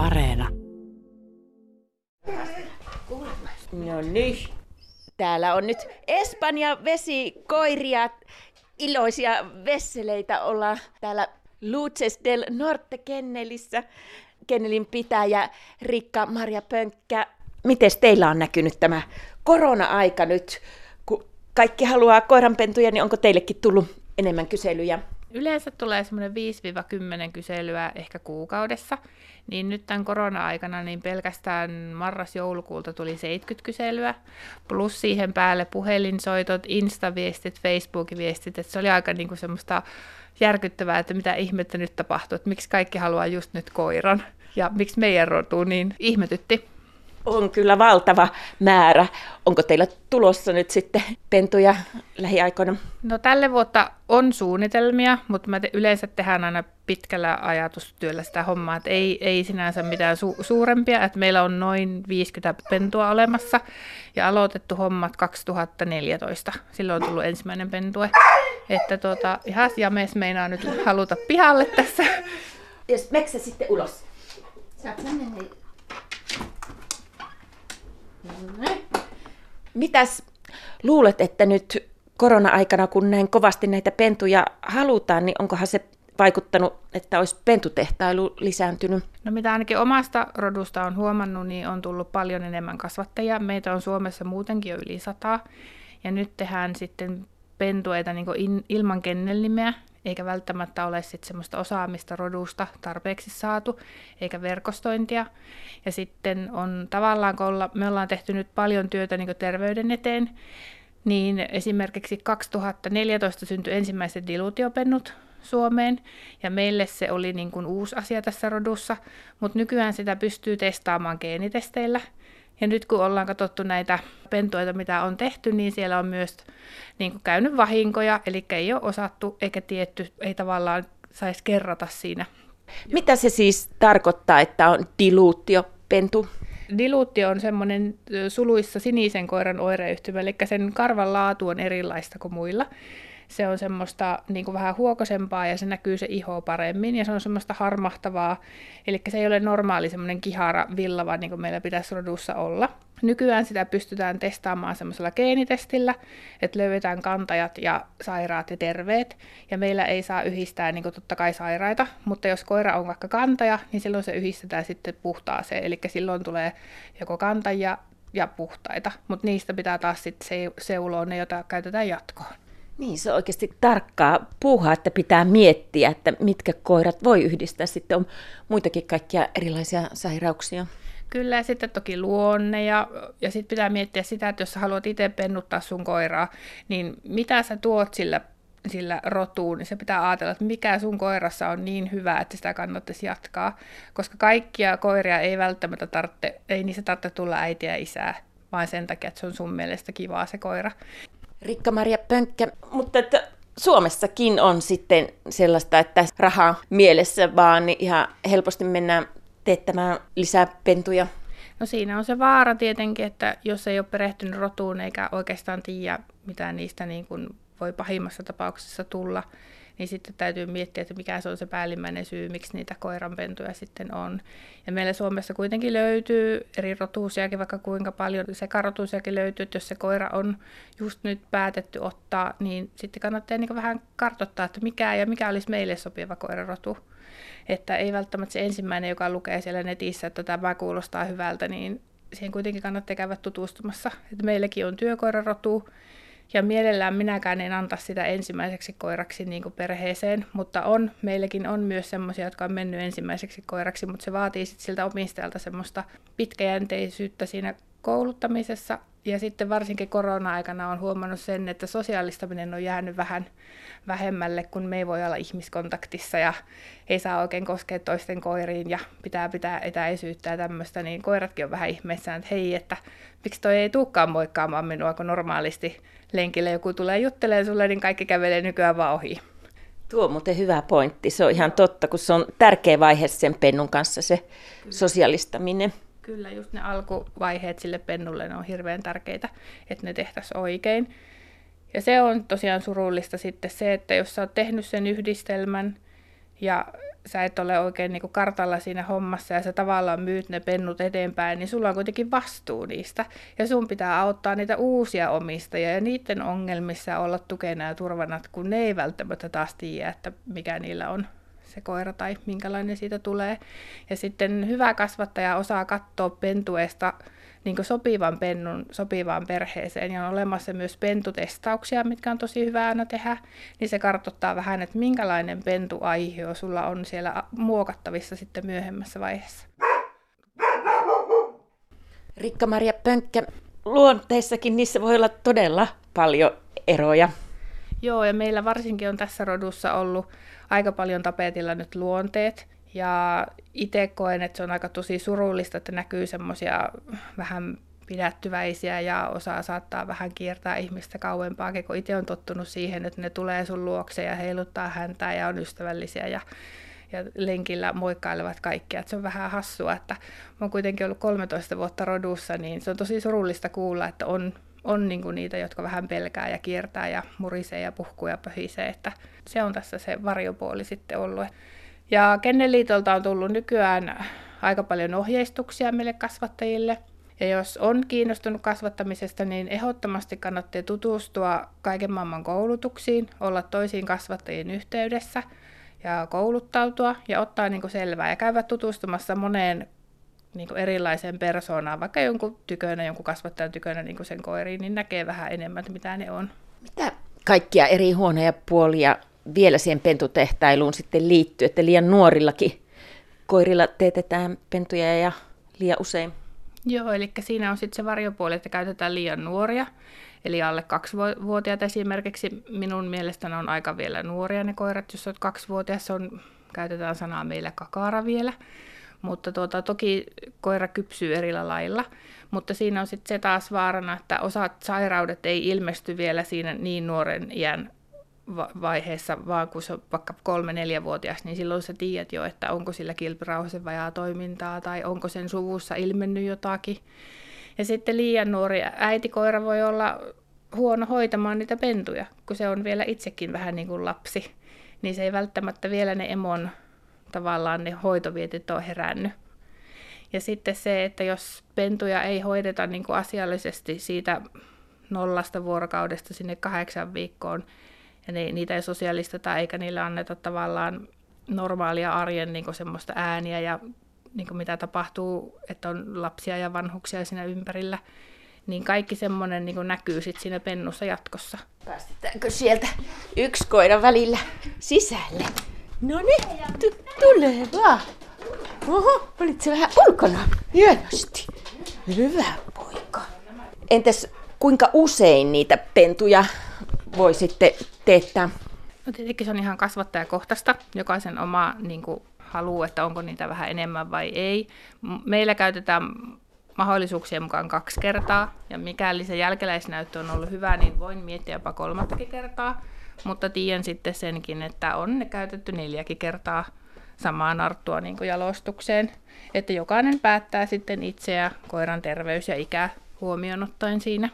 Areena. No niin. Täällä on nyt Espanja vesikoiria, iloisia vesseleitä ollaan täällä Luces del Norte Kennelissä. Kennelin pitäjä Rikka Maria Pönkkä. Miten teillä on näkynyt tämä korona-aika nyt? Kun kaikki haluaa koiranpentuja, niin onko teillekin tullut enemmän kyselyjä? Yleensä tulee semmoinen 5-10 kyselyä ehkä kuukaudessa, niin nyt tämän korona-aikana niin pelkästään marras-joulukuulta tuli 70 kyselyä, plus siihen päälle puhelinsoitot, instaviestit, Facebook-viestit, että se oli aika niin kuin semmoista järkyttävää, että mitä ihmettä nyt tapahtuu, että miksi kaikki haluaa just nyt koiran? Ja miksi meidän rotu niin ihmetytti on kyllä valtava määrä. Onko teillä tulossa nyt sitten pentuja lähiaikoina? No tälle vuotta on suunnitelmia, mutta me te- yleensä tehdään aina pitkällä ajatustyöllä sitä hommaa, että ei, ei sinänsä mitään su- suurempia, että meillä on noin 50 pentua olemassa ja aloitettu hommat 2014. Silloin on tullut ensimmäinen pentue. Että tuota, ihan james meinaa nyt haluta pihalle tässä. Jos meksä sitten ulos? Saat mennä Mitäs luulet, että nyt korona-aikana, kun näin kovasti näitä pentuja halutaan, niin onkohan se vaikuttanut, että olisi pentutehtailu lisääntynyt? No mitä ainakin omasta rodusta on huomannut, niin on tullut paljon enemmän kasvattajia. Meitä on Suomessa muutenkin jo yli sataa. Ja nyt tehdään sitten pentueita niin ilman kennelnimeä, eikä välttämättä ole sit semmoista osaamista rodusta tarpeeksi saatu, eikä verkostointia. Ja sitten on tavallaan, kun olla, me ollaan tehty nyt paljon työtä niin terveyden eteen, niin esimerkiksi 2014 syntyi ensimmäiset dilutiopennut Suomeen, ja meille se oli niin kuin uusi asia tässä rodussa, mutta nykyään sitä pystyy testaamaan geenitesteillä, ja nyt kun ollaan katsottu näitä pentueita, mitä on tehty, niin siellä on myös niin kuin käynyt vahinkoja, eli ei ole osattu eikä tietty, ei tavallaan saisi kerrata siinä. Mitä se siis tarkoittaa, että on diluutiopentu? Diluutio on semmoinen suluissa sinisen koiran oireyhtymä, eli sen karvan laatu on erilaista kuin muilla se on semmoista niin kuin vähän huokosempaa ja se näkyy se iho paremmin ja se on semmoista harmahtavaa, eli se ei ole normaali semmoinen kihara villava niin kuin meillä pitäisi rodussa olla. Nykyään sitä pystytään testaamaan semmoisella geenitestillä, että löydetään kantajat ja sairaat ja terveet. Ja meillä ei saa yhdistää niin kuin totta kai sairaita, mutta jos koira on vaikka kantaja, niin silloin se yhdistetään sitten puhtaaseen. Eli silloin tulee joko kantajia ja puhtaita, mutta niistä pitää taas sitten seuloa ne, joita käytetään jatkoon. Niin, se on oikeasti tarkkaa puuhaa, että pitää miettiä, että mitkä koirat voi yhdistää. Sitten on muitakin kaikkia erilaisia sairauksia. Kyllä, ja sitten toki luonne, ja, ja sitten pitää miettiä sitä, että jos sä haluat itse pennuttaa sun koiraa, niin mitä sä tuot sillä, sillä rotuun, niin se pitää ajatella, että mikä sun koirassa on niin hyvä, että sitä kannattaisi jatkaa. Koska kaikkia koiria ei välttämättä tarvitse, ei niissä tarvitse tulla äitiä ja isää, vaan sen takia, että se on sun mielestä kivaa se koira. Rikka-Maria Pönkkä, mutta että Suomessakin on sitten sellaista, että rahaa mielessä vaan niin ihan helposti mennään teettämään lisää pentuja. No siinä on se vaara tietenkin, että jos ei ole perehtynyt rotuun eikä oikeastaan tiedä, mitä niistä niin kuin voi pahimmassa tapauksessa tulla, niin sitten täytyy miettiä, että mikä se on se päällimmäinen syy, miksi niitä koiranpentuja sitten on. Ja meillä Suomessa kuitenkin löytyy eri rotuusiakin, vaikka kuinka paljon sekarotuusiakin löytyy, että jos se koira on just nyt päätetty ottaa, niin sitten kannattaa niin vähän kartoittaa, että mikä ja mikä olisi meille sopiva koirarotu. Että ei välttämättä se ensimmäinen, joka lukee siellä netissä, että tämä kuulostaa hyvältä, niin siihen kuitenkin kannattaa käydä tutustumassa. Että meilläkin on työkoirarotu, ja mielellään minäkään en anta sitä ensimmäiseksi koiraksi niin kuin perheeseen, mutta on, meilläkin on myös semmoisia, jotka on mennyt ensimmäiseksi koiraksi, mutta se vaatii sitten siltä omistajalta semmoista pitkäjänteisyyttä siinä kouluttamisessa. Ja sitten varsinkin korona-aikana on huomannut sen, että sosiaalistaminen on jäänyt vähän vähemmälle, kun me ei voi olla ihmiskontaktissa ja ei saa oikein koskea toisten koiriin ja pitää pitää etäisyyttä ja tämmöistä, niin koiratkin on vähän ihmeissään, että hei, että miksi toi ei tulekaan moikkaamaan minua, kun normaalisti lenkille joku tulee juttelemaan sulle, niin kaikki kävelee nykyään vaan ohi. Tuo on muuten hyvä pointti. Se on ihan totta, kun se on tärkeä vaihe sen pennun kanssa se Kyllä. Kyllä, just ne alkuvaiheet sille pennulle ne on hirveän tärkeitä, että ne tehtäisiin oikein. Ja se on tosiaan surullista sitten se, että jos sä oot tehnyt sen yhdistelmän ja sä et ole oikein niin kartalla siinä hommassa ja sä tavallaan myyt ne pennut eteenpäin, niin sulla on kuitenkin vastuu niistä. Ja sun pitää auttaa niitä uusia omistajia ja niiden ongelmissa olla tukena ja turvana, kun ne ei välttämättä taas tiedä, että mikä niillä on se koira tai minkälainen siitä tulee. Ja sitten hyvä kasvattaja osaa katsoa pentuesta niin sopivan pennun sopivaan perheeseen ja on olemassa myös pentutestauksia, mitkä on tosi hyvä aina tehdä, niin se kartoittaa vähän, että minkälainen pentuaihio sulla on siellä muokattavissa sitten myöhemmässä vaiheessa. Rikka-Maria Pönkkä, luonteissakin niissä voi olla todella paljon eroja. Joo, ja meillä varsinkin on tässä rodussa ollut aika paljon tapetilla nyt luonteet. Ja itse koen, että se on aika tosi surullista, että näkyy semmoisia vähän pidättyväisiä ja osaa saattaa vähän kiertää ihmistä kauempaa, kun itse on tottunut siihen, että ne tulee sun luokse ja heiluttaa häntä ja on ystävällisiä ja, ja lenkillä moikkailevat kaikkia. Se on vähän hassua, että mä oon kuitenkin ollut 13 vuotta rodussa, niin se on tosi surullista kuulla, että on, on niinku niitä, jotka vähän pelkää ja kiertää ja murisee ja puhkuu ja pöhisee, että se on tässä se varjopuoli sitten ollut. Ja Kenneliitolta on tullut nykyään aika paljon ohjeistuksia meille kasvattajille. Ja jos on kiinnostunut kasvattamisesta, niin ehdottomasti kannattaa tutustua kaiken maailman koulutuksiin, olla toisiin kasvattajien yhteydessä ja kouluttautua ja ottaa niin kuin selvää ja käydä tutustumassa moneen niin kuin erilaiseen persoonaan, vaikka jonkun tykönä, jonkun kasvattajan tykönä niin kuin sen koiriin, niin näkee vähän enemmän, että mitä ne on. Mitä kaikkia eri huoneja puolia vielä siihen pentutehtailuun sitten liittyy, että liian nuorillakin koirilla teetetään pentuja ja liian usein. Joo, eli siinä on sitten se varjopuoli, että käytetään liian nuoria. Eli alle kaksivuotiaat esimerkiksi minun mielestäni on aika vielä nuoria ne koirat. Jos olet kaksivuotias, on, käytetään sanaa meillä kakara vielä. Mutta tuota, toki koira kypsyy eri lailla. Mutta siinä on sitten se taas vaarana, että osat sairaudet ei ilmesty vielä siinä niin nuoren iän vaiheessa, vaan kun se on vaikka kolme-neljävuotias, niin silloin sä tiedät jo, että onko sillä kilpirauhasen vajaa toimintaa tai onko sen suvussa ilmennyt jotakin. Ja sitten liian nuori äitikoira voi olla huono hoitamaan niitä pentuja, kun se on vielä itsekin vähän niin kuin lapsi. Niin se ei välttämättä vielä ne emon tavallaan ne hoitovietit ole herännyt. Ja sitten se, että jos pentuja ei hoideta niin kuin asiallisesti siitä nollasta vuorokaudesta sinne kahdeksan viikkoon, ja ne, niitä ei sosiaalisteta eikä niille anneta tavallaan normaalia arjen niin semmoista ääniä ja niin mitä tapahtuu, että on lapsia ja vanhuksia siinä ympärillä, niin kaikki semmoinen niin näkyy sitten siinä pennussa jatkossa. Päästetäänkö sieltä yksi koira välillä sisälle? No niin, t- tulee vaan. Oho, olit se vähän ulkona? Hienosti. Hyvä poika. Entäs kuinka usein niitä pentuja voi sitten teettää? No tietenkin se on ihan kasvattajakohtaista. Jokaisen oma niin kuin, halu, että onko niitä vähän enemmän vai ei. Meillä käytetään mahdollisuuksien mukaan kaksi kertaa, ja mikäli se jälkeläisnäyttö on ollut hyvä, niin voin miettiä jopa kolmattakin kertaa, mutta tiedän sitten senkin, että on ne käytetty neljäkin kertaa samaa narttua niin jalostukseen, että jokainen päättää sitten itseä koiran terveys ja ikä huomioon ottaen siinä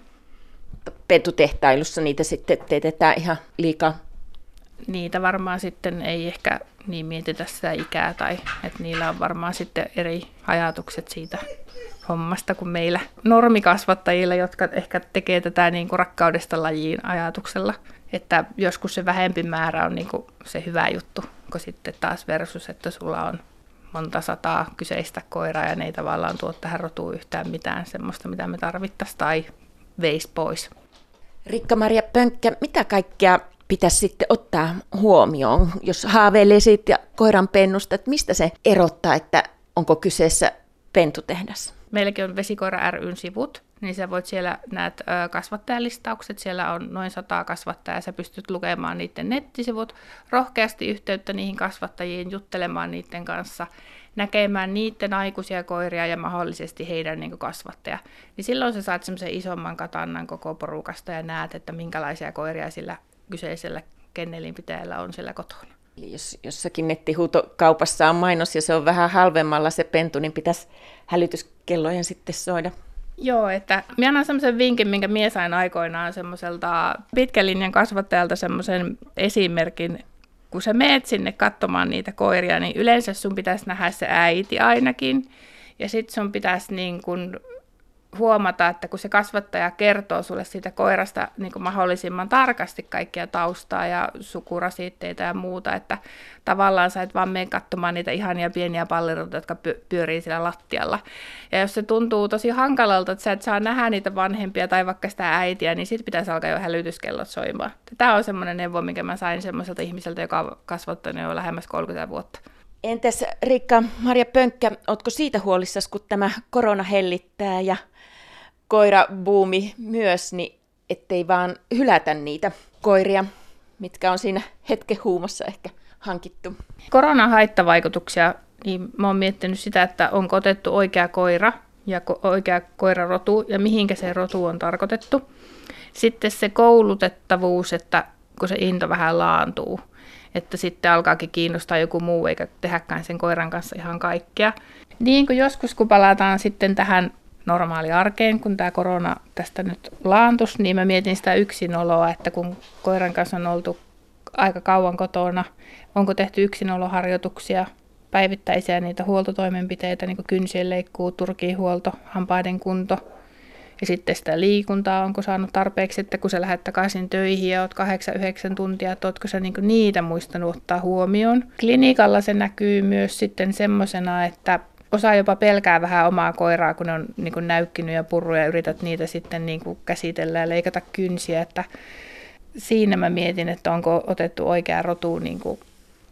pentutehtailussa niitä sitten teetetään ihan liikaa? Niitä varmaan sitten ei ehkä niin mietitä sitä ikää tai että niillä on varmaan sitten eri ajatukset siitä hommasta kuin meillä normikasvattajilla, jotka ehkä tekee tätä niin kuin rakkaudesta lajiin ajatuksella. Että joskus se vähempi määrä on niin kuin se hyvä juttu, kun sitten taas versus, että sulla on monta sataa kyseistä koiraa ja ne ei tavallaan tuo tähän rotuun yhtään mitään semmoista, mitä me tarvittaisiin tai veisi pois. Rikka-Maria Pönkkä, mitä kaikkea pitäisi sitten ottaa huomioon, jos haaveilee siitä koiran pennusta, että mistä se erottaa, että onko kyseessä pentutehdas? Meilläkin on Vesikoira ryn sivut, niin sä voit siellä näet kasvattajalistaukset, siellä on noin sata kasvattajaa, sä pystyt lukemaan niiden nettisivut, rohkeasti yhteyttä niihin kasvattajiin, juttelemaan niiden kanssa, näkemään niiden aikuisia koiria ja mahdollisesti heidän niin kasvattaja. Niin silloin sä saat semmoisen isomman katannan koko porukasta ja näet, että minkälaisia koiria sillä kyseisellä kennelinpitäjällä on siellä kotona. Eli jos jossakin nettihuutokaupassa on mainos ja se on vähän halvemmalla se pentu, niin pitäisi hälytyskellojen sitten soida. Joo, että minä annan semmoisen vinkin, minkä mies sain aikoinaan semmoiselta pitkän linjan kasvattajalta semmoisen esimerkin, kun sä meet sinne katsomaan niitä koiria, niin yleensä sun pitäisi nähdä se äiti ainakin. Ja sitten sun pitäisi niin kun huomata, että kun se kasvattaja kertoo sulle siitä koirasta niin kuin mahdollisimman tarkasti kaikkia taustaa ja sukurasitteita ja muuta, että tavallaan sä et vaan mene katsomaan niitä ihania pieniä palleroita, jotka pyörii siellä lattialla. Ja jos se tuntuu tosi hankalalta, että sä et saa nähdä niitä vanhempia tai vaikka sitä äitiä, niin sitten pitäisi alkaa jo hälytyskellot soimaan. Tämä on semmoinen neuvo, minkä mä sain semmoiselta ihmiseltä, joka on kasvattanut jo lähemmäs 30 vuotta. Entäs Rikka Maria Pönkkä, ootko siitä huolissasi, kun tämä korona hellittää ja koirabuumi myös, niin ettei vaan hylätä niitä koiria, mitkä on siinä hetken huumassa ehkä hankittu. Koronan haittavaikutuksia, niin mä oon miettinyt sitä, että onko otettu oikea koira ja ko- oikea koirarotu ja mihinkä se rotu on tarkoitettu. Sitten se koulutettavuus, että kun se into vähän laantuu, että sitten alkaakin kiinnostaa joku muu eikä tehdäkään sen koiran kanssa ihan kaikkea. Niin kuin joskus kun palataan sitten tähän normaali arkeen, kun tämä korona tästä nyt laantus, niin mä mietin sitä yksinoloa, että kun koiran kanssa on oltu aika kauan kotona, onko tehty yksinoloharjoituksia, päivittäisiä niitä huoltotoimenpiteitä, niin kuin kynsien leikkuu, turkihuolto, hampaiden kunto, ja sitten sitä liikuntaa, onko saanut tarpeeksi, että kun sä lähdet takaisin töihin ja oot 8-9 tuntia, että ootko sä niinku niitä muistanut ottaa huomioon. Klinikalla se näkyy myös sitten semmoisena, että osa jopa pelkää vähän omaa koiraa, kun ne on niin kuin näykkinyt ja purru ja yrität niitä sitten niin kuin käsitellä ja leikata kynsiä. Että siinä mä mietin, että onko otettu oikea rotu niin kuin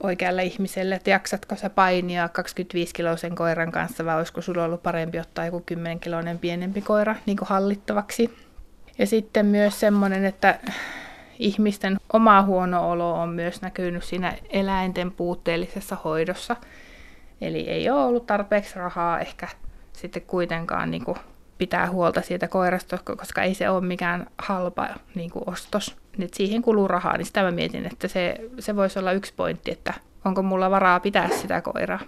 oikealle ihmiselle, että jaksatko sä painia 25-kiloisen koiran kanssa vai olisiko sulla ollut parempi ottaa joku 10-kiloinen pienempi koira niin kuin hallittavaksi. Ja sitten myös semmoinen, että ihmisten oma huono olo on myös näkynyt siinä eläinten puutteellisessa hoidossa – Eli ei ole ollut tarpeeksi rahaa ehkä sitten kuitenkaan niin kuin pitää huolta siitä koirasta, koska ei se ole mikään halpa niin kuin ostos. Nyt siihen kuluu rahaa, niin sitä mä mietin, että se, se voisi olla yksi pointti, että onko mulla varaa pitää sitä koiraa.